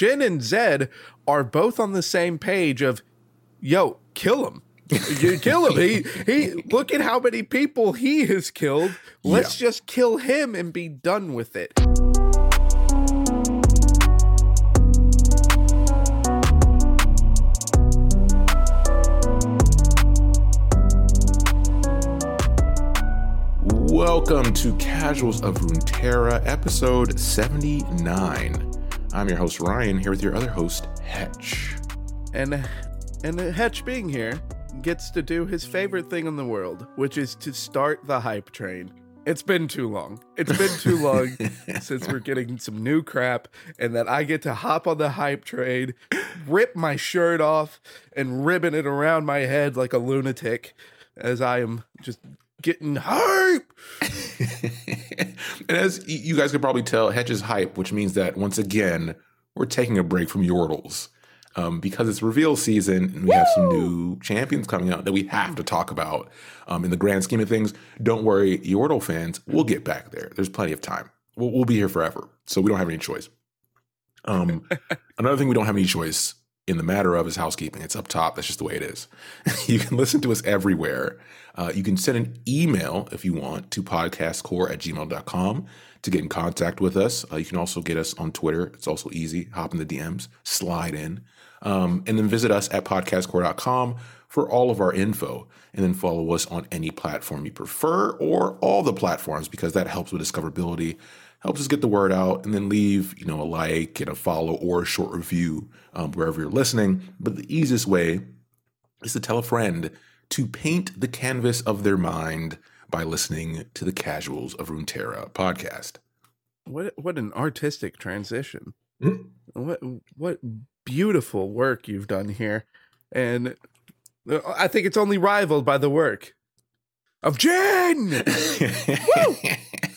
Jhin and Zed are both on the same page of, yo, kill him. you kill him. He he. Look at how many people he has killed. Let's yeah. just kill him and be done with it. Welcome to Casuals of Runeterra, episode 79. I'm your host, Ryan, here with your other host, Hetch. And, and Hetch being here gets to do his favorite thing in the world, which is to start the hype train. It's been too long. It's been too long since we're getting some new crap, and that I get to hop on the hype train, rip my shirt off, and ribbon it around my head like a lunatic as I am just getting hype. and as you guys could probably tell, Hetch is hype, which means that once again, we're taking a break from Yordles. Um, because it's reveal season and we Woo! have some new champions coming out that we have to talk about. Um, in the grand scheme of things, don't worry, Yordle fans, we'll get back there. There's plenty of time. We'll, we'll be here forever, so we don't have any choice. Um, another thing we don't have any choice in the matter of is housekeeping. It's up top. That's just the way it is. you can listen to us everywhere. Uh, you can send an email if you want to podcastcore at gmail.com to get in contact with us. Uh, you can also get us on Twitter. It's also easy. Hop in the DMs, slide in, um, and then visit us at podcastcore.com for all of our info. And then follow us on any platform you prefer or all the platforms because that helps with discoverability helps us get the word out and then leave you know a like and a follow or a short review um, wherever you're listening but the easiest way is to tell a friend to paint the canvas of their mind by listening to the Casuals of Runeterra podcast. What what an artistic transition. Mm-hmm. What what beautiful work you've done here. And uh, I think it's only rivaled by the work of Jhin.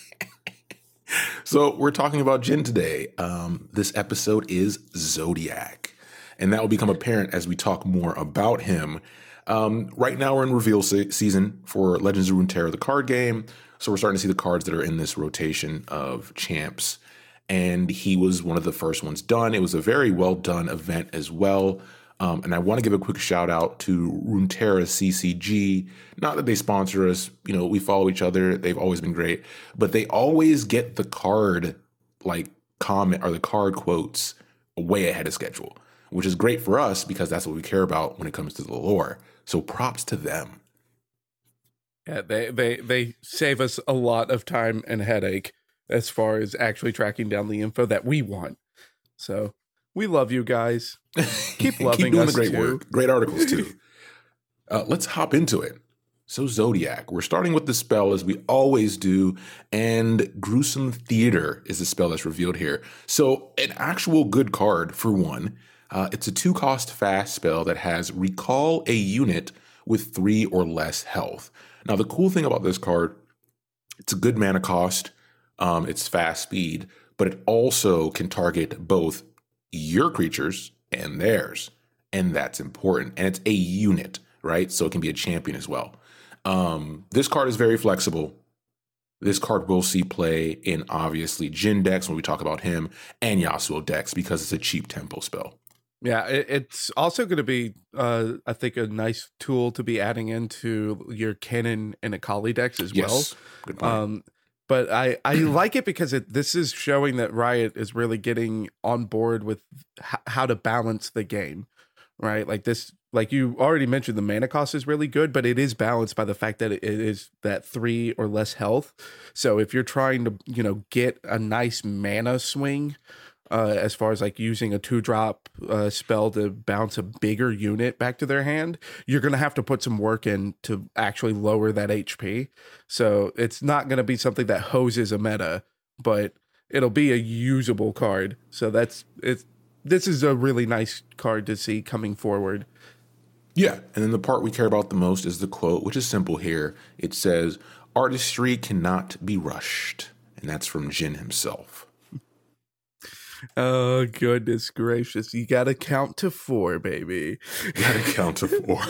so we're talking about Jhin today. Um, this episode is Zodiac, and that will become apparent as we talk more about him. Um, right now, we're in reveal se- season for Legends of Runeterra, the card game. So we're starting to see the cards that are in this rotation of champs. And he was one of the first ones done. It was a very well done event as well. Um, and I want to give a quick shout out to Runeterra CCG. Not that they sponsor us, you know, we follow each other. They've always been great, but they always get the card like comment or the card quotes way ahead of schedule, which is great for us because that's what we care about when it comes to the lore. So props to them. Yeah, they they they save us a lot of time and headache as far as actually tracking down the info that we want. So we love you guys. Keep loving Keep doing us the great too. work. Great articles too. uh, let's hop into it. So Zodiac, we're starting with the spell as we always do, and Gruesome Theater is the spell that's revealed here. So an actual good card for one. Uh, it's a two cost fast spell that has recall a unit with three or less health. Now, the cool thing about this card, it's a good mana cost, um, it's fast speed, but it also can target both your creatures and theirs. And that's important. And it's a unit, right? So it can be a champion as well. Um, this card is very flexible. This card will see play in obviously Jhin decks when we talk about him and Yasuo decks because it's a cheap tempo spell. Yeah, it's also going to be, uh, I think, a nice tool to be adding into your Kennen and Akali decks as yes. well. Good point. Um, but I, I like it because it, this is showing that Riot is really getting on board with h- how to balance the game, right? Like this, like you already mentioned, the mana cost is really good, but it is balanced by the fact that it is that three or less health. So if you're trying to, you know, get a nice mana swing uh, as far as like using a two drop uh, spell to bounce a bigger unit back to their hand, you're going to have to put some work in to actually lower that HP. So it's not going to be something that hoses a meta, but it'll be a usable card. So that's it's this is a really nice card to see coming forward. Yeah, and then the part we care about the most is the quote, which is simple here. It says, "Artistry cannot be rushed," and that's from Jhin himself. Oh goodness gracious! You gotta count to four, baby. Gotta count to four.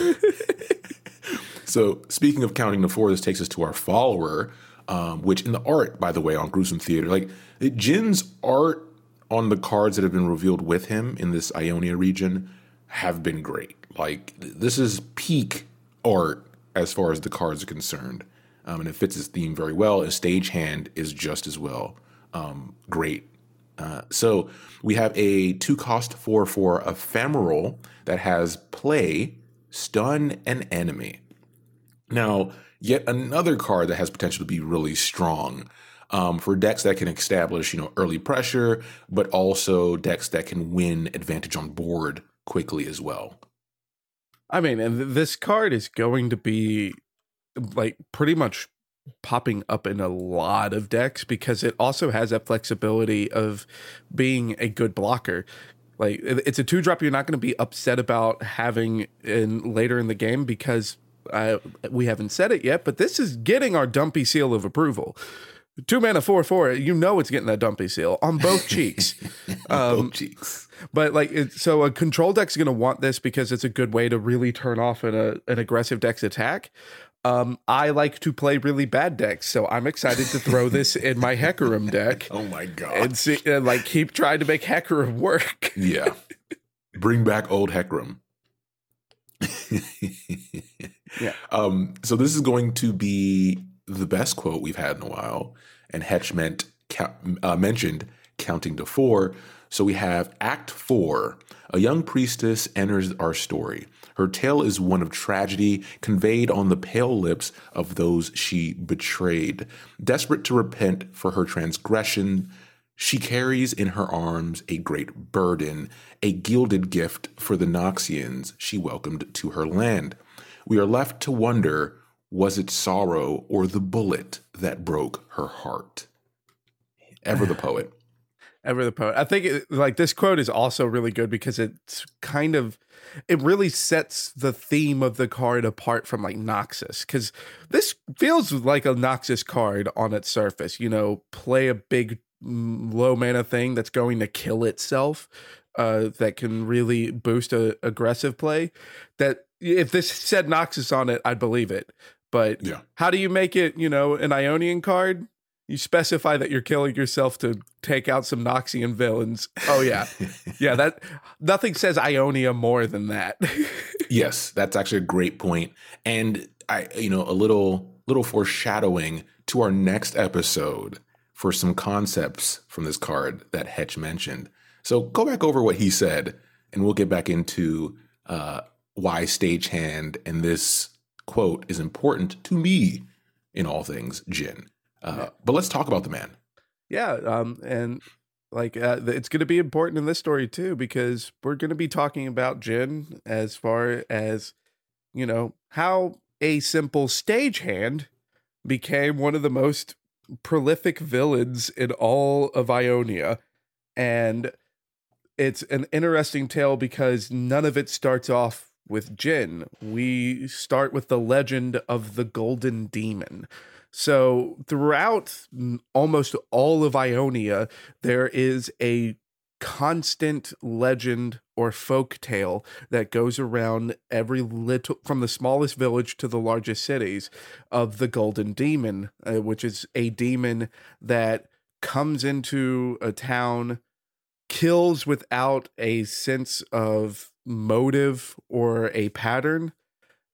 so speaking of counting to four, this takes us to our follower, um, which in the art, by the way, on Gruesome Theater, like Jhin's art on the cards that have been revealed with him in this Ionia region have been great. Like this is peak art as far as the cards are concerned, um, and it fits his theme very well. And stagehand is just as well um, great. Uh, so we have a two cost four for ephemeral that has play, stun, and enemy. Now, yet another card that has potential to be really strong um, for decks that can establish, you know, early pressure, but also decks that can win advantage on board quickly as well. I mean, and this card is going to be like pretty much popping up in a lot of decks because it also has that flexibility of being a good blocker. Like it's a two drop you're not going to be upset about having in later in the game because uh, we haven't said it yet, but this is getting our dumpy seal of approval. Two mana four four, you know it's getting that dumpy seal on both cheeks. um, both cheeks. But like, it, so a control deck's going to want this because it's a good way to really turn off an, a, an aggressive deck's attack. Um, I like to play really bad decks, so I'm excited to throw this in my Hecarim deck. Oh my god! And see, and like keep trying to make Hecarim work. yeah, bring back old Hecarim. yeah. Um. So this is going to be the best quote we've had in a while, and Hetch meant uh, mentioned counting to four. So we have Act Four. A young priestess enters our story. Her tale is one of tragedy conveyed on the pale lips of those she betrayed. Desperate to repent for her transgression, she carries in her arms a great burden, a gilded gift for the Noxians she welcomed to her land. We are left to wonder was it sorrow or the bullet that broke her heart? Ever the poet. Ever the poet. I think it, like this quote is also really good because it's kind of it really sets the theme of the card apart from like Noxus because this feels like a Noxus card on its surface. You know, play a big mm, low mana thing that's going to kill itself. Uh, that can really boost a aggressive play. That if this said Noxus on it, I'd believe it. But yeah. how do you make it, you know, an Ionian card? You specify that you're killing yourself to take out some Noxian villains. Oh yeah, yeah. That nothing says Ionia more than that. yes, that's actually a great point, and I, you know, a little little foreshadowing to our next episode for some concepts from this card that Hetch mentioned. So go back over what he said, and we'll get back into uh, why stagehand and this quote is important to me in all things Jhin. Uh, but let's talk about the man. Yeah, um, and like uh, it's going to be important in this story too because we're going to be talking about Jhin as far as you know how a simple stagehand became one of the most prolific villains in all of Ionia, and it's an interesting tale because none of it starts off with Jhin. We start with the legend of the Golden Demon. So throughout almost all of Ionia, there is a constant legend or folk tale that goes around every little from the smallest village to the largest cities of the golden demon uh, which is a demon that comes into a town kills without a sense of motive or a pattern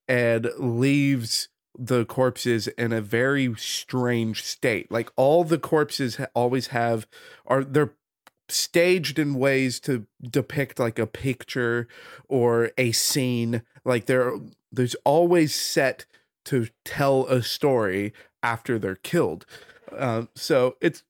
and leaves the corpses in a very strange state. Like all the corpses always have are they're staged in ways to depict like a picture or a scene. Like there there's always set to tell a story after they're killed. Uh, so it's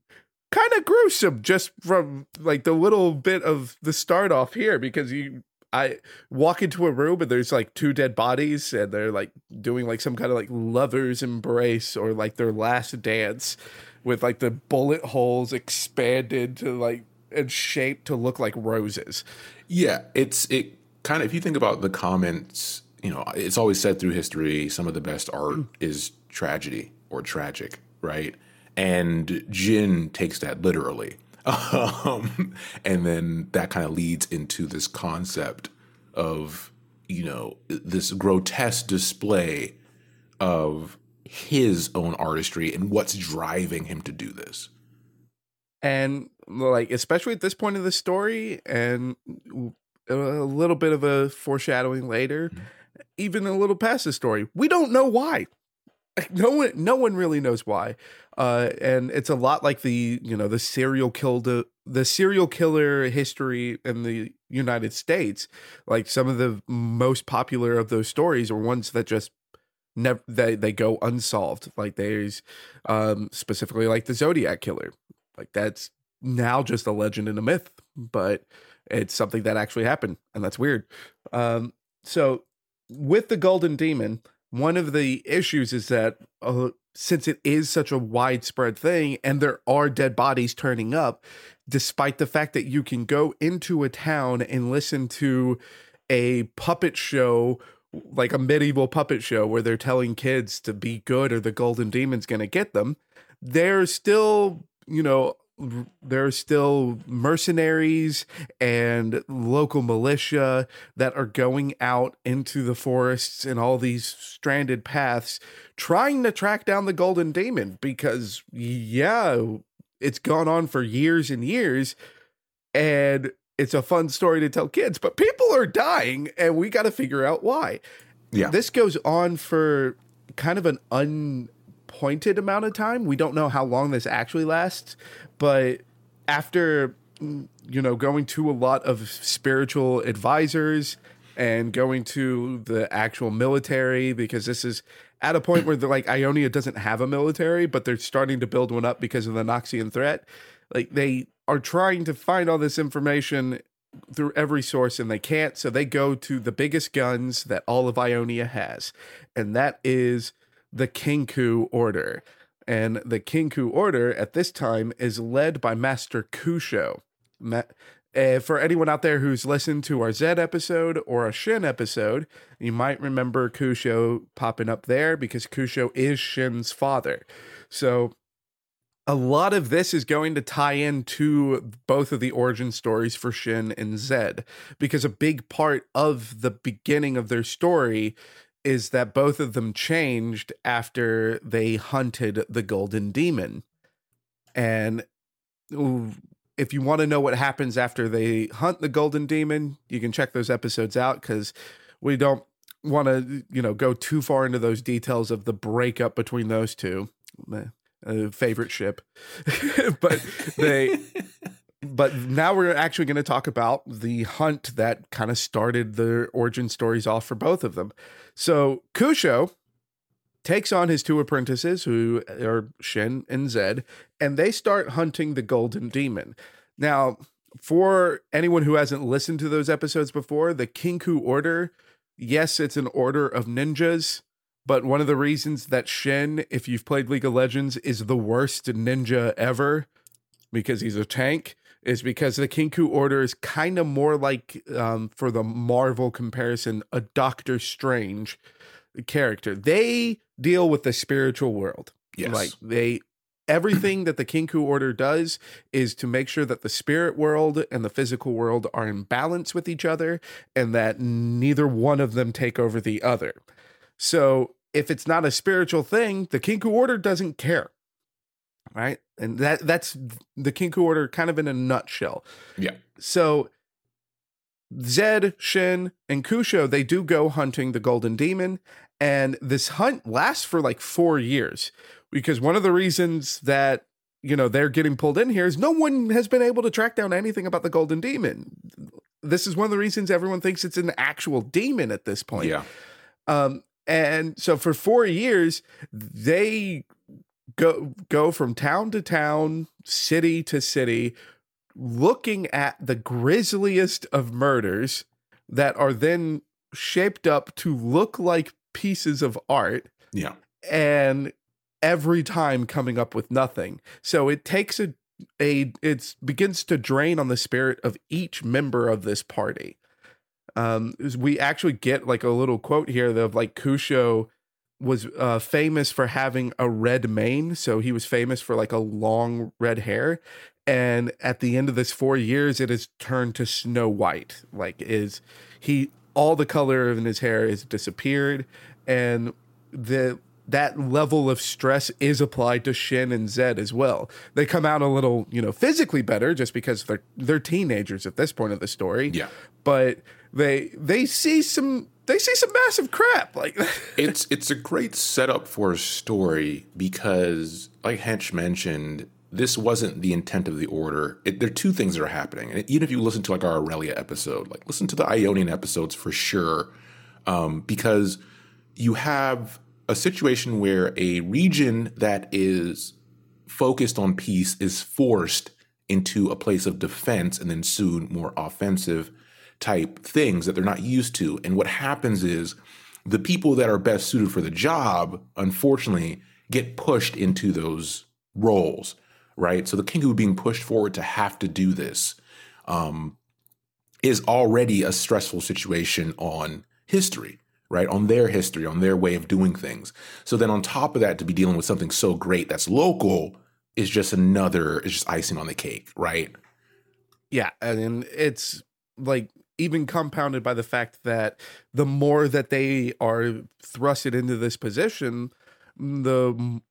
kind of gruesome just from like the little bit of the start off here because you I walk into a room and there's like two dead bodies and they're like doing like some kind of like lover's embrace or like their last dance with like the bullet holes expanded to like and shaped to look like roses. Yeah, it's it kind of if you think about the comments, you know, it's always said through history some of the best art mm. is tragedy or tragic, right? And Jhin takes that literally um, and then that kind of leads into this concept of, you know, this grotesque display of his own artistry and what's driving him to do this. And like especially at this point of the story and a little bit of a foreshadowing later, mm-hmm. even a little past the story. We don't know why. No one, no one really knows why, uh, and it's a lot like the you know the serial killer, the serial killer history in the United States. Like some of the most popular of those stories are ones that just never they they go unsolved. Like there's um, specifically like the Zodiac killer. Like that's now just a legend and a myth, but it's something that actually happened, and that's weird. Um, so with the Golden Demon, one of the issues is that uh, since it is such a widespread thing and there are dead bodies turning up, despite the fact that you can go into a town and listen to a puppet show like a medieval puppet show where they're telling kids to be good or the golden demon's going to get them there's still you know there are still mercenaries and local militia that are going out into the forests and all these stranded paths trying to track down the golden demon because yeah it's gone on for years and years and it's a fun story to tell kids but people are dying and we got to figure out why. Yeah. This goes on for kind of an unpointed amount of time we don't know how long this actually lasts but after you know going to a lot of spiritual advisors and going to the actual military because this is at a point where they're like Ionia doesn't have a military, but they're starting to build one up because of the Noxian threat. Like they are trying to find all this information through every source and they can't, so they go to the biggest guns that all of Ionia has, and that is the Kinkou Order. And the Kinkou Order at this time is led by Master Kusho. Ma- uh, for anyone out there who's listened to our Zed episode or a Shen episode, you might remember Kusho popping up there because Kusho is Shen's father. So a lot of this is going to tie into both of the origin stories for Shen and Zed because a big part of the beginning of their story is that both of them changed after they hunted the golden demon. And if you want to know what happens after they hunt the golden demon, you can check those episodes out because we don't want to, you know, go too far into those details of the breakup between those two. Uh, favorite ship, but they but now we're actually going to talk about the hunt that kind of started the origin stories off for both of them. So Kusho takes on his two apprentices, who are Shen and Zed, and they start hunting the Golden Demon. Now, for anyone who hasn't listened to those episodes before, the Kinkou Order, yes, it's an order of ninjas, but one of the reasons that Shen, if you've played League of Legends, is the worst ninja ever because he's a tank is because the Kinkou Order is kind of more like, um, for the Marvel comparison, a Doctor Strange character. They deal with the spiritual world. Yes. Like they everything that the Kinkou Order does is to make sure that the spirit world and the physical world are in balance with each other and that neither one of them take over the other. So if it's not a spiritual thing, the Kinkou Order doesn't care right? And that that's the Kinkou order kind of in a nutshell. Yeah. So Zed, Shen, and Kusho, they do go hunting the golden demon, and this hunt lasts for like four years. Because one of the reasons that you know they're getting pulled in here is no one has been able to track down anything about the golden demon. This is one of the reasons everyone thinks it's an actual demon at this point. Yeah. Um, and so for four years, they go go from town to town, city to city, looking at the grisliest of murders that are then shaped up to look like pieces of art. Yeah. And every time coming up with nothing. So it takes a a it begins to drain on the spirit of each member of this party. Um we actually get like a little quote here of like Kusho was uh, famous for having a red mane. So he was famous for like a long red hair. And at the end of this four years, it has turned to snow white. Like is he all the color in his hair is disappeared. And the that level of stress is applied to Shen and Zed as well. They come out a little, you know, physically better just because they're they're teenagers at this point of the story. Yeah. But they they see some they see some massive crap. Like it's it's a great setup for a story because, like Hetch mentioned, this wasn't the intent of the order. It, there are two things that are happening, and even if you listen to like our Irelia episode, like listen to the Ionian episodes for sure, um, because you have a situation where a region that is focused on peace is forced into a place of defense and then soon more offensive type things that they're not used to. And what happens is the people that are best suited for the job, unfortunately, get pushed into those roles, right? So the Kinkou being pushed forward to have to do this um, is already a stressful situation on history, right? On their history, on their way of doing things. So then on top of that, to be dealing with something so great that's local is just another, is just icing on the cake, right? Yeah. And it's like even compounded by the fact that the more that they are thrusted into this position, the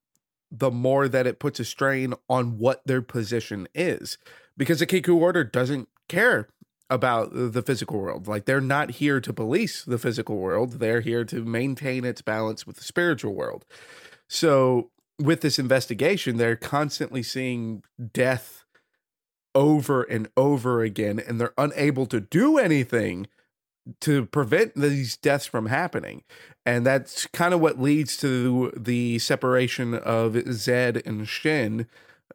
the more that it puts a strain on what their position is. Because the Kinkou Order doesn't care about the physical world. Like they're not here to police the physical world. They're here to maintain its balance with the spiritual world. So with this investigation, they're constantly seeing death over and over again, and they're unable to do anything to prevent these deaths from happening. And that's kind of what leads to the separation of Zed and Shen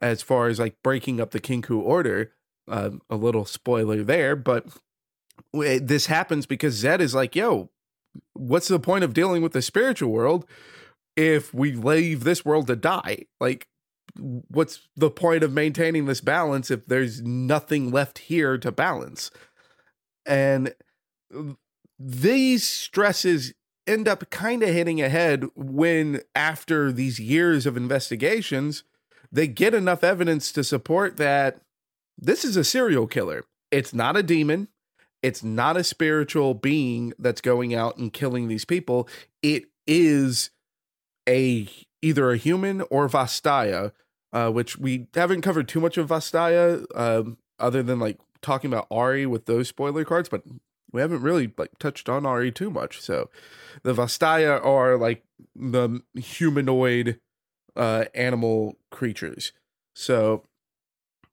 as far as like breaking up the Kinkou order. Uh, a little spoiler there, but this happens because Zed is like, yo, what's the point of dealing with the spiritual world if we leave this world to die? Like, what's the point of maintaining this balance if there's nothing left here to balance? And these stresses end up kind of hitting ahead when, after these years of investigations, they get enough evidence to support that this is a serial killer. It's not a demon. It's not a spiritual being that's going out and killing these people. It is a either a human or Vastaya uh, which we haven't covered too much of Vastaya, um, other than like talking about Ahri with those spoiler cards, but we haven't really like touched on Ahri too much. So the Vastaya are like the humanoid uh, animal creatures. So,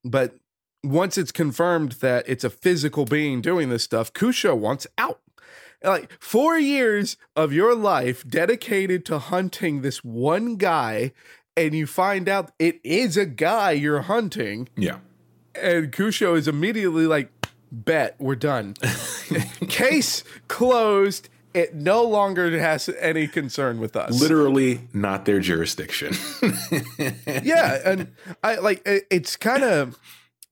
but once it's confirmed that it's a physical being doing this stuff, Kusho wants out. Like four years of your life dedicated to hunting this one guy and you find out it is a guy you're hunting. Yeah. And Kusho is immediately like, bet, we're done. Case closed. It no longer has any concern with us. Literally not their jurisdiction. yeah. And I like it, it's kind of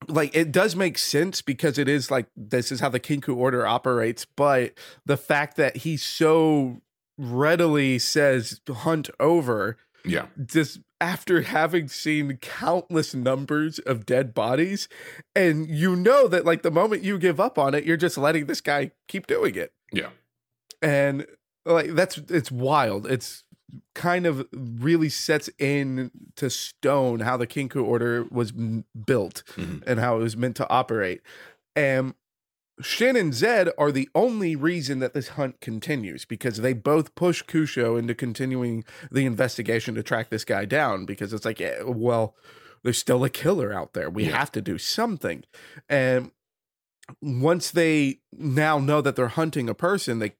like it does make sense because it is like this is how the Kinkou order operates, but the fact that he so readily says hunt over yeah just after having seen countless numbers of dead bodies and you know that like the moment you give up on it you're just letting this guy keep doing it. Yeah. And like that's it's wild. It's kind of really sets in to stone how the Kinkou order was built mm-hmm. and how it was meant to operate. And Shen and Zed are the only reason that this hunt continues because they both push Kusho into continuing the investigation to track this guy down because it's like, yeah, well, there's still a killer out there. We yeah. have to do something. And once they now know that they're hunting a person, they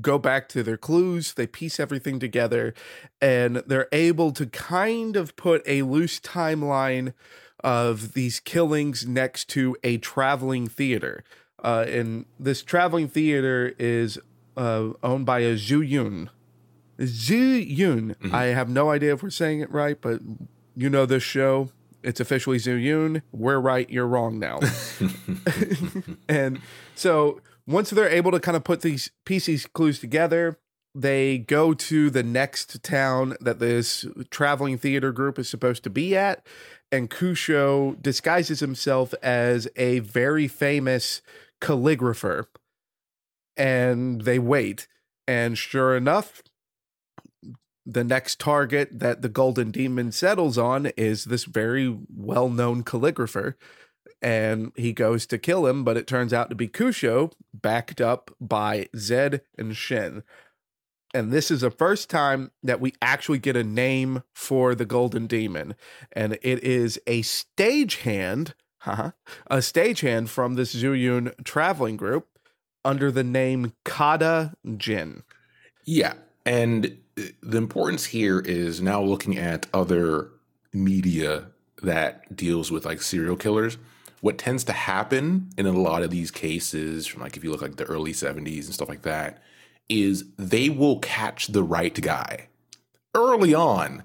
go back to their clues, they piece everything together, and they're able to kind of put a loose timeline of these killings next to a traveling theater uh, and this traveling theater is uh, owned by a Zhu Yun. Zhu Yun. Mm-hmm. I have no idea if we're saying it right, but you know this show. It's officially Zhu Yun. We're right. You're wrong now. and so once they're able to kind of put these pieces clues together, they go to the next town that this traveling theater group is supposed to be at. And Kusho disguises himself as a very famous calligrapher and they wait and sure enough the next target that the Golden Demon settles on is this very well known calligrapher. And he goes to kill him, but it turns out to be Kusho, backed up by Zed and Shen. And this is the first time that we actually get a name for the Golden Demon. And it is a stagehand, huh, a stagehand from this Zuyun traveling group under the name Khada Jhin. Yeah. And uh, the importance here is now looking at other media that deals with like serial killers. What tends to happen in a lot of these cases, from like if you look like the early 70s and stuff like that, is they will catch the right guy early on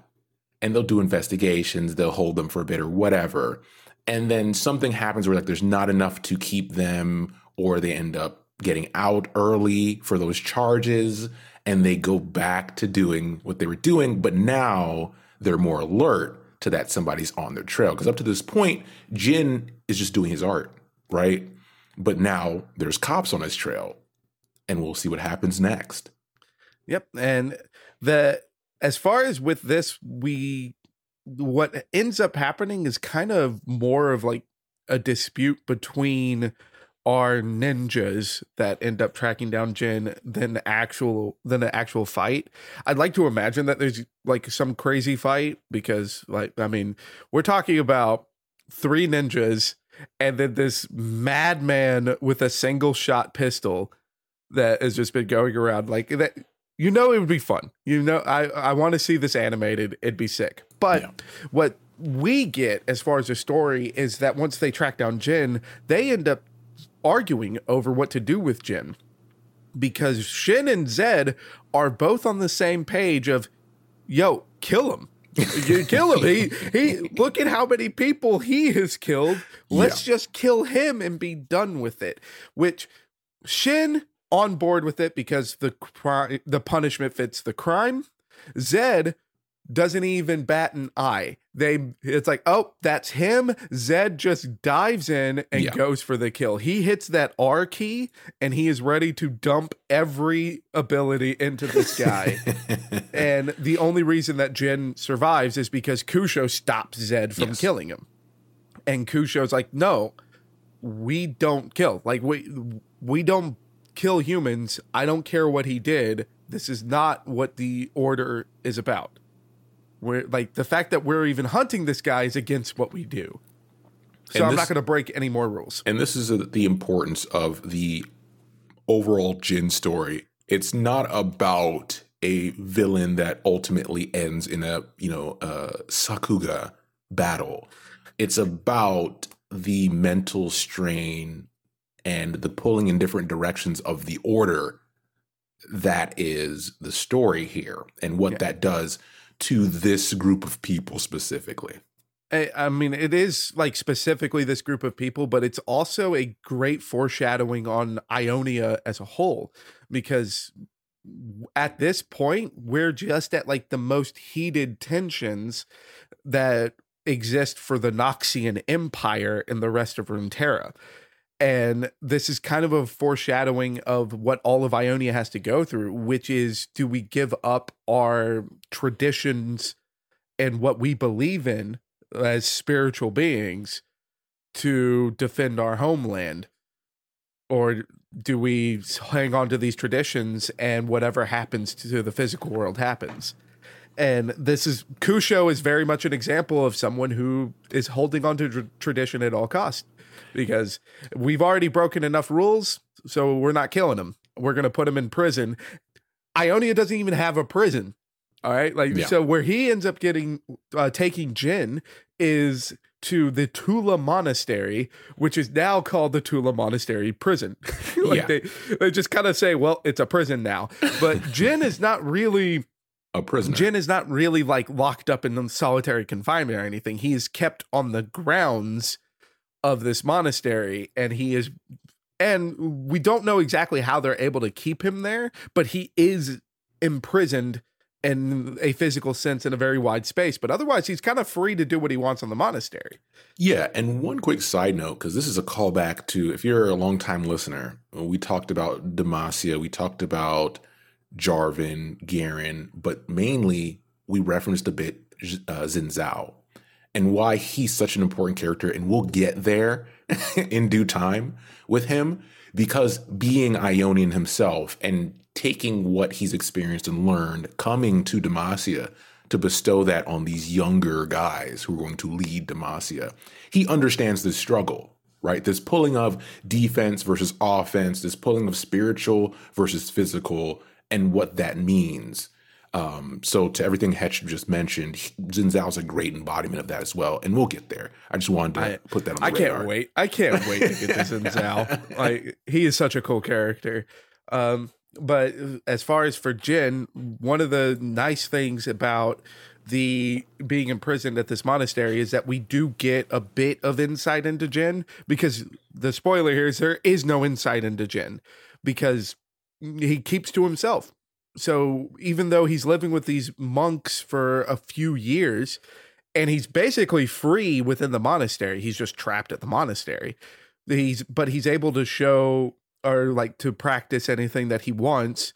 and they'll do investigations, they'll hold them for a bit or whatever. And then something happens where like there's not enough to keep them or they end up getting out early for those charges and they go back to doing what they were doing, but now they're more alert to that somebody's on their trail. Because up to this point, Jin is just doing his art, right? But now there's cops on his trail, and we'll see what happens next. Yep. And the as far as with this, we what ends up happening is kind of more of like a dispute between our ninjas that end up tracking down Jhin than the actual than the actual fight. I'd like to imagine that there's like some crazy fight because like I mean, we're talking about three ninjas and then this madman with a single shot pistol that has just been going around like that you know it would be fun. You know I I want to see this animated. It'd be sick. But yeah. what we get as far as the story is that once they track down Jhin, they end up arguing over what to do with Jhin because Shen and Zed are both on the same page of, yo, kill him. you kill him. He he look at how many people he has killed. Let's yeah. just kill him and be done with it. Which Shen on board with it because the the punishment fits the crime. Zed doesn't even bat an eye. They it's like, oh, that's him. Zed just dives in and yeah. goes for the kill. He hits that R key and he is ready to dump every ability into this guy. and the only reason that Jhin survives is because Kusho stops Zed from yes. killing him. And Kusho's like, no, we don't kill. Like we we don't kill humans. I don't care what he did. This is not what the order is about. We're like the fact that we're even hunting this guy is against what we do. So and I'm this, not going to break any more rules. And this is a, the importance of the overall Jhin story. It's not about a villain that ultimately ends in a you know a sakuga battle. It's about the mental strain and the pulling in different directions of the order that is the story here and what yeah. that does to this group of people specifically. I, mean, it is like specifically this group of people, but it's also a great foreshadowing on Ionia as a whole because at this point, we're just at like the most heated tensions that exist for the Noxian Empire in the rest of Runeterra and this is kind of a foreshadowing of what all of Ionia has to go through, which is do we give up our traditions and what we believe in as spiritual beings to defend our homeland? Or do we hang on to these traditions and whatever happens to the physical world happens? And this is Kusho is very much an example of someone who is holding on to tradition at all costs because we've already broken enough rules, so we're not killing him. We're going to put him in prison. Ionia doesn't even have a prison. All right. Like, yeah. so where he ends up getting, uh, taking Jhin is to the Tula Monastery, which is now called the Tula Monastery Prison. like yeah. they, they just kind of say, well, it's a prison now. But Jhin is not really a prisoner. Jhin is not really like locked up in solitary confinement or anything. He is kept on the grounds of this monastery and he is and we don't know exactly how they're able to keep him there but he is imprisoned in a physical sense in a very wide space. But otherwise he's kind of free to do what he wants on the monastery. Yeah and one quick side note because this is a callback to if you're a long time listener we talked about demacia we talked about Jarvan, Garen, but mainly we referenced a bit uh, Xin Zhao and why he's such an important character. And we'll get there in due time with him because being Ionian himself and taking what he's experienced and learned, coming to Demacia to bestow that on these younger guys who are going to lead Demacia, he understands this struggle, right? This pulling of defense versus offense, this pulling of spiritual versus physical, and what that means. Um, so to everything Hetch just mentioned, is a great embodiment of that as well, and we'll get there. I just wanted to I, put that on. I radar. can't wait. I can't wait to get to Xin Like he is such a cool character. Um, but as far as for Jhin, one of the nice things about the being imprisoned at this monastery is that we do get a bit of insight into Jhin because the spoiler here is there is no insight into Jhin because he keeps to himself so even though he's living with these monks for a few years and he's basically free within the monastery, he's just trapped at the monastery. He's but he's able to show or like to practice anything that he wants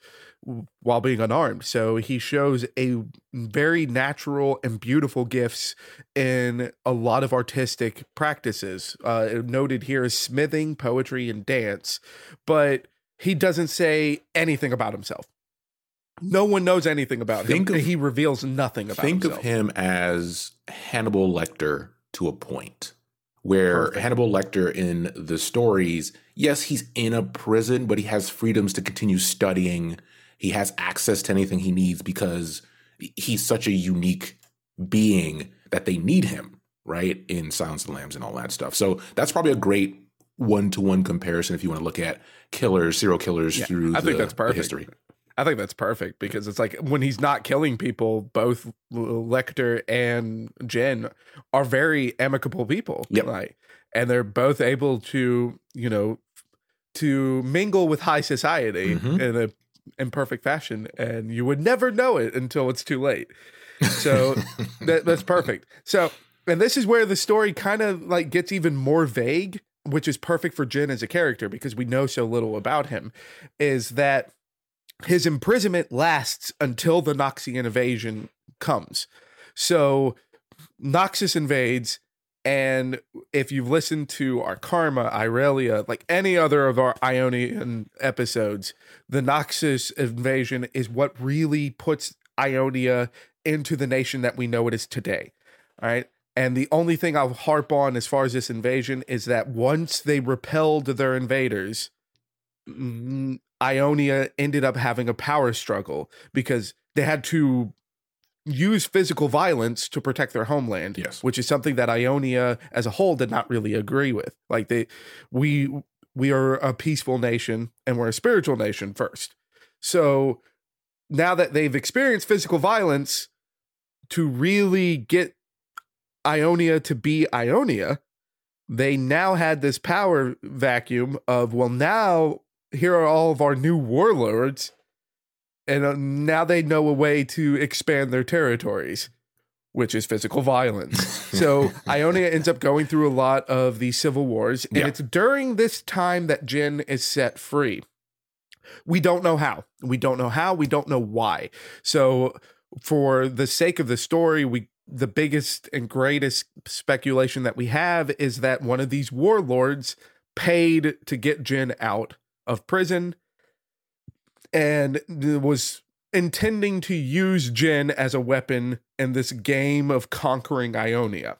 while being unarmed. So he shows a very natural and beautiful gifts in a lot of artistic practices. Uh, noted here is smithing, poetry, and dance, but he doesn't say anything about himself. No one knows anything about think him. Of, he reveals nothing about him. think himself. of him as Hannibal Lecter to a point, where Perfect. Hannibal Lecter in the stories, yes, he's in a prison, but he has freedoms to continue studying. He has access to anything he needs because he's such a unique being that they need him, right? In Silence of the Lambs and all that stuff. So that's probably a great one to one comparison if you want to look at killers, serial killers yeah, through I the, think that's perfect. history. I think that's perfect because it's like when he's not killing people, both Lecter and Jhin are very amicable people. Yep. Like, and they're both able to, you know, to mingle with high society mm-hmm. in a imperfect fashion, and you would never know it until it's too late. So that, that's perfect. So, and this is where the story kind of like gets even more vague, which is perfect for Jhin as a character because we know so little about him. Is that his imprisonment lasts until the Noxian invasion comes. So Noxus invades, and if you've listened to our Karma, Irelia, like any other of our Ionian episodes, the Noxus invasion is what really puts Ionia into the nation that we know it is today. All right. And the only thing I'll harp on as far as this invasion is that once they repelled their invaders, Ionia ended up having a power struggle because they had to use physical violence to protect their homeland. Yes. Which is something that Ionia as a whole did not really agree with. Like they we we are a peaceful nation and we're a spiritual nation first. So now that they've experienced physical violence to really get Ionia to be Ionia, they now had this power vacuum of well now here are all of our new warlords, and uh, now they know a way to expand their territories, which is physical violence. so Ionia ends up going through a lot of these civil wars, and yeah. it's during this time that Jhin is set free. We don't know how. We don't know how. We don't know why. So, for the sake of the story, we the biggest and greatest speculation that we have is that one of these warlords paid to get Jhin out of prison and was intending to use Jhin as a weapon in this game of conquering Ionia.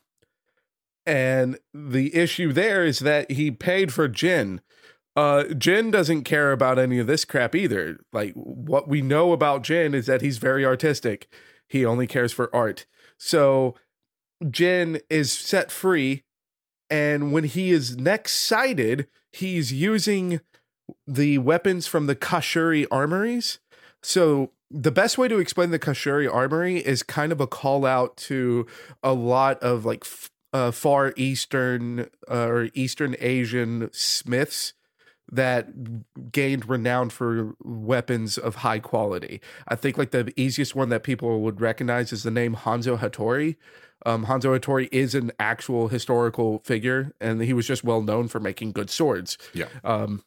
And the issue there is that he paid for Jhin. Uh, Jhin doesn't care about any of this crap either. Like, what we know about Jhin is that he's very artistic. He only cares for art. So, Jhin is set free. And when he is next sighted, he's using the weapons from the Kashuri armories. So the best way to explain the Kashuri armory is kind of a call out to a lot of like f- uh, far eastern uh, or eastern Asian smiths that gained renown for weapons of high quality. I think like the easiest one that people would recognize is the name Hanzo Hattori. Um, Hanzo Hattori is an actual historical figure, and he was just well known for making good swords. Yeah. Um,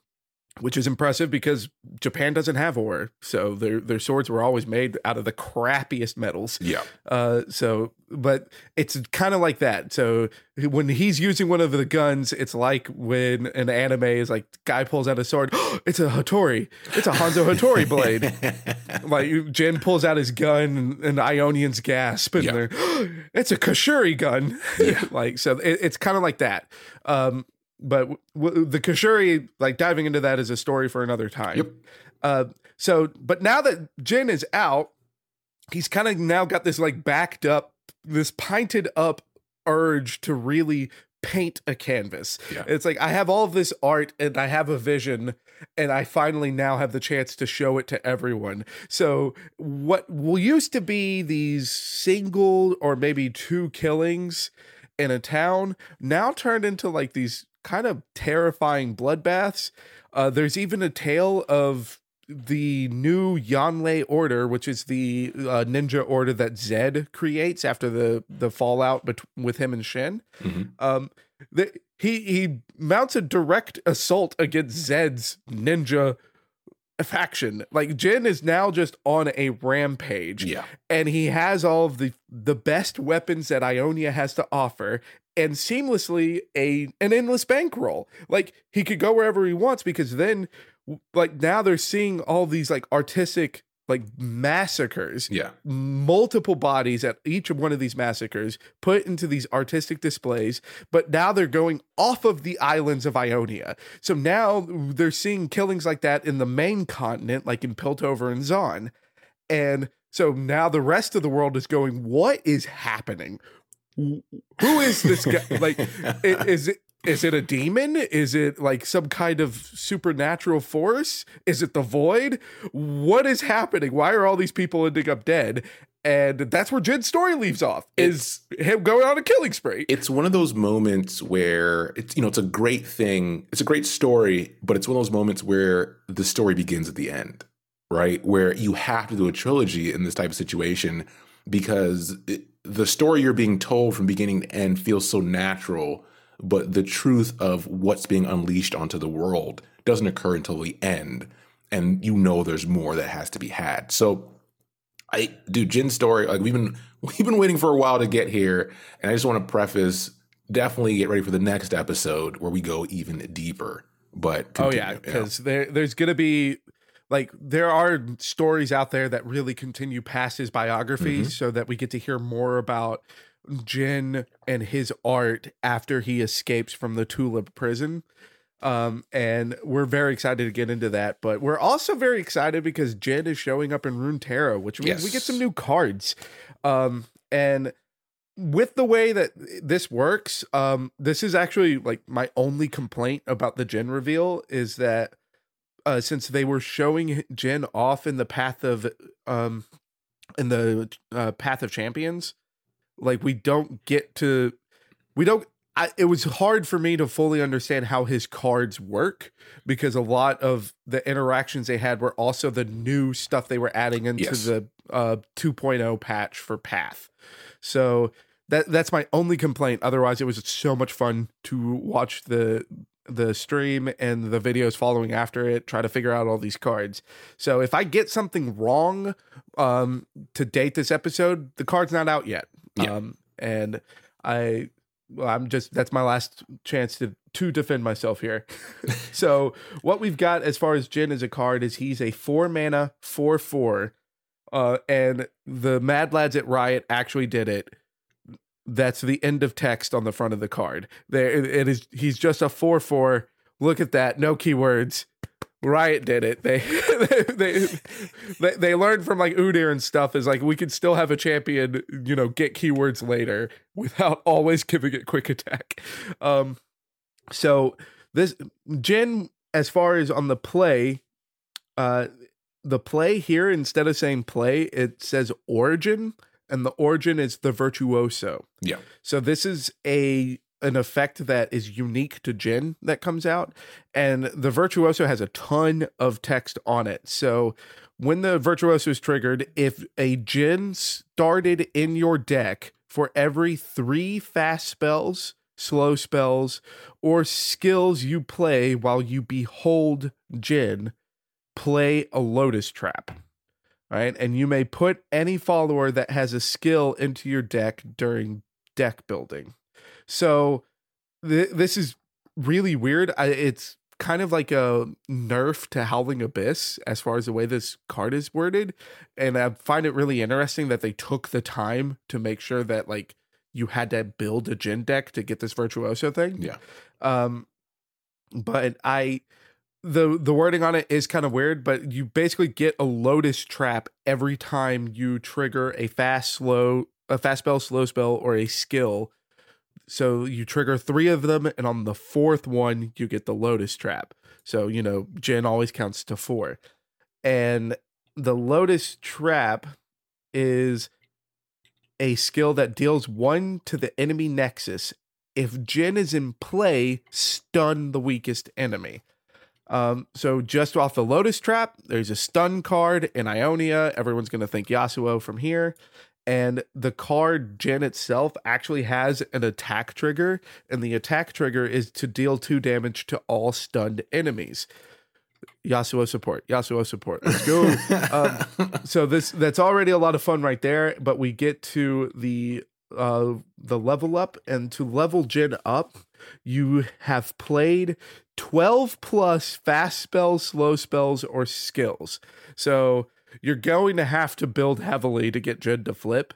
which is impressive because Japan doesn't have ore, so their their swords were always made out of the crappiest metals. Yeah. Uh, so, but it's kind of like that. So when he's using one of the guns, it's like when an anime is like guy pulls out a sword. it's a Hattori. It's a Hanzo Hattori blade. like Jhin pulls out his gun, and, and Ionians gasp, and yeah. they're it's a Kashuri gun. Yeah. like so, it, it's kind of like that. Um, but w- the Kashuri, like diving into that is a story for another time. Yep. Uh, so, but now that Jhin is out, he's kind of now got this like backed up, this pinted up urge to really paint a canvas. Yeah. It's like I have all of this art and I have a vision and I finally now have the chance to show it to everyone. So what will used to be these single or maybe two killings in a town now turned into like these kind of terrifying bloodbaths. Uh, there's even a tale of the new Yanlei Order, which is the uh, ninja order that Zed creates after the the fallout bet- with him and Shen. Mm-hmm. Um, the, he he mounts a direct assault against Zed's ninja faction. Like Jhin is now just on a rampage. Yeah. And he has all of the the best weapons that Ionia has to offer and seamlessly a an endless bankroll. Like he could go wherever he wants because then like now they're seeing all these like artistic like massacres. Yeah. Multiple bodies at each one of these massacres put into these artistic displays, but now they're going off of the islands of Ionia. So now they're seeing killings like that in the main continent, like in Piltover and Zaun. And so now the rest of the world is going, what is happening? Who is this guy? like, is it is it a demon? Is it like some kind of supernatural force? Is it the void? What is happening? Why are all these people ending up dead? And that's where Jhin's story leaves off. Is it's, him going on a killing spree? It's one of those moments where it's you know it's a great thing. It's a great story, but it's one of those moments where the story begins at the end, right? Where you have to do a trilogy in this type of situation because it, the story you're being told from beginning to end feels so natural, but the truth of what's being unleashed onto the world doesn't occur until the end. And you know there's more that has to be had. So I do Jhin's story, like we've been we've been waiting for a while to get here. And I just want to preface definitely get ready for the next episode where we go even deeper. But continue, oh yeah, because you know. there there's gonna be like there are stories out there that really continue past his biography mm-hmm. so that we get to hear more about Jhin and his art after he escapes from the Tuula prison. Um, and we're very excited to get into that, but we're also very excited because Jhin is showing up in Runeterra, which means yes. we get some new cards. Um, and with the way that this works, um, this is actually like my only complaint about the Jhin reveal is that uh, since they were showing Jhin off in the path of um in the uh, path of champions, like we don't get to we don't I, it was hard for me to fully understand how his cards work because a lot of the interactions they had were also the new stuff they were adding into yes. the uh, 2.0 patch for Path. So that that's my only complaint. Otherwise, it was so much fun to watch the the stream and the videos following after it try to figure out all these cards. So if i get something wrong um to date this episode the card's not out yet. Yeah. um and i well, i'm just that's my last chance to to defend myself here. So what we've got as far as jhin as a card is he's a four mana four four uh and the mad lads at riot actually did it that's the end of text on the front of the card. There it is he's just a 4-4. Look at that. No keywords. Riot did it. They they, they they learned from like Udyr and stuff is like we could still have a champion, you know, get keywords later without always giving it quick attack. Um so this Jhin as far as on the play uh the play here instead of saying play it says origin and the origin is the virtuoso. Yeah. So this is a an effect that is unique to Jhin that comes out, and the virtuoso has a ton of text on it. So when the virtuoso is triggered, if a Jhin started in your deck for every three fast spells slow spells, or skills you play while you behold Jhin, play a Lotus Trap. Right. And you may put any follower that has a skill into your deck during deck building. So th- this is really weird. I, it's kind of like a nerf to Howling Abyss as far as the way this card is worded. And I find it really interesting that they took the time to make sure that like you had to build a Jhin deck to get this virtuoso thing. Yeah. Um but I the the wording on it is kind of weird, but you basically get a lotus trap every time you trigger a fast slow a fast spell, slow spell, or a skill so you trigger three of them, and on the fourth one, you get the Lotus Trap. So, you know, Jhin always counts to four. And the Lotus Trap is a skill that deals one to the enemy nexus. If Jhin is in play, stun the weakest enemy. Um, so just off the Lotus Trap, there's a stun card in Ionia. Everyone's going to think Yasuo from here and the card Jhin itself actually has an attack trigger, and the attack trigger is to deal two damage to all stunned enemies. Yasuo support, Yasuo support. Let's go. um, so this that's already a lot of fun right there. But we get to the uh the level up, and to level Jhin up, you have played 12 plus fast spells, slow spells, or skills. So you're going to have to build heavily to get Jhin to flip.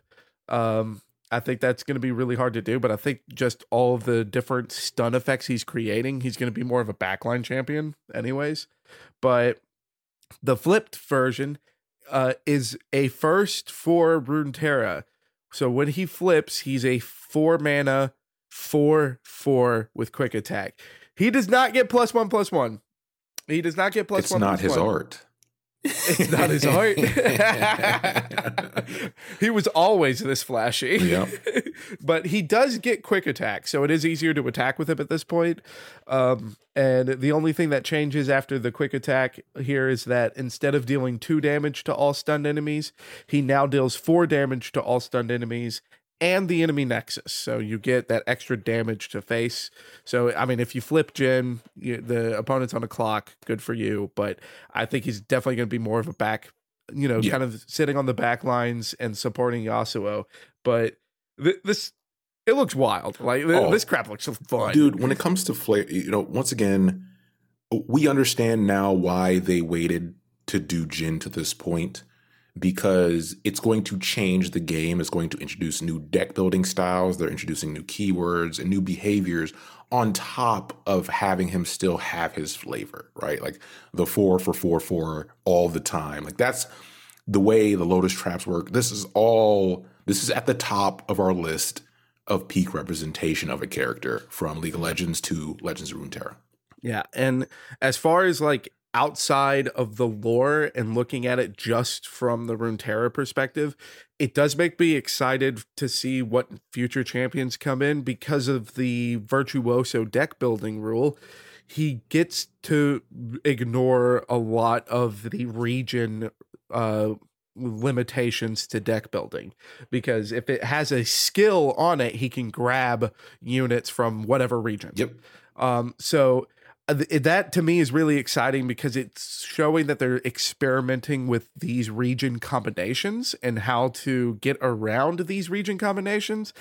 Um, I think that's going to be really hard to do, but I think just all of the different stun effects he's creating, he's going to be more of a backline champion, anyways. But the flipped version uh, is a first for Runeterra. So when he flips, he's a four mana, four four with quick attack. He does not get plus one plus one. He does not get plus it's one. It's not his one. art. It's not his art. he was always this flashy. Yep. but he does get quick attack, so it is easier to attack with him at this point. Um, and the only thing that changes after the quick attack here is that instead of dealing two damage to all stunned enemies, he now deals four damage to all stunned enemies and the enemy nexus. So you get that extra damage to face. So, I mean, if you flip Jhin, you, the opponent's on a clock, good for you. But I think he's definitely going to be more of a back, you know, yeah. kind of sitting on the back lines and supporting Yasuo. But th- this, it looks wild. Like th- oh, this crap looks fun. Dude, when it comes to flair, you know, once again, we understand now why they waited to do Jhin to this point because it's going to change the game. It's going to introduce new deck building styles. They're introducing new keywords and new behaviors on top of having him still have his flavor, right? Like the four for four four all the time. Like that's the way the Lotus traps work. This is all, this is at the top of our list of peak representation of a character from League of Legends to Legends of Runeterra. Yeah. And as far as like outside of the lore and looking at it just from the Runeterra perspective, it does make me excited to see what future champions come in because of the virtuoso deck building rule. He gets to ignore a lot of the region uh, limitations to deck building because if it has a skill on it, he can grab units from whatever region. Yep. Um, so Uh, that to me is really exciting because it's showing that they're experimenting with these region combinations and how to get around these region combinations.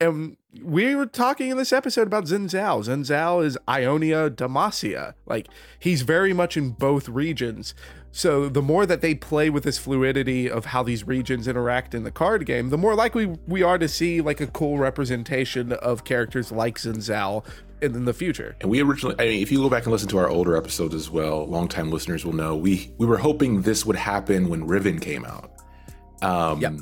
And we were talking in this episode about Xin Zhao. Xin Zhao is Ionia Demacia. Like he's very much in both regions. So the more that they play with this fluidity of how these regions interact in the card game, the more likely we are to see like a cool representation of characters like Xin Zhao in the future. And we originally, I mean, if you go back and listen to our older episodes as well, longtime listeners will know we we were hoping this would happen when Riven came out. Um, yep.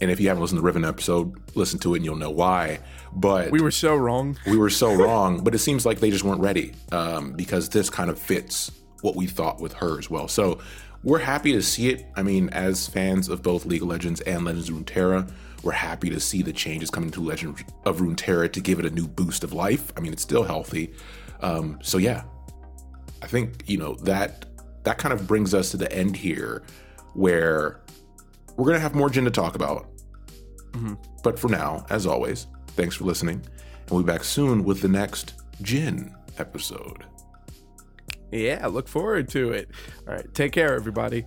And if you haven't listened to the Riven episode, listen to it and you'll know why. But we were so wrong. We were so wrong. But it seems like they just weren't ready um, because this kind of fits what we thought with her as well. So we're happy to see it. I mean, as fans of both League of Legends and Legends of Runeterra, we're happy to see the changes coming to Legend of Runeterra to give it a new boost of life. I mean, it's still healthy. Um, so yeah, I think you know that that kind of brings us to the end here, where we're gonna have more Jhin to talk about. Mm-hmm. But for now, as always, Thanks for listening. And we'll be back soon with the next Jhin episode. Yeah, look forward to it. All right. Take care, everybody.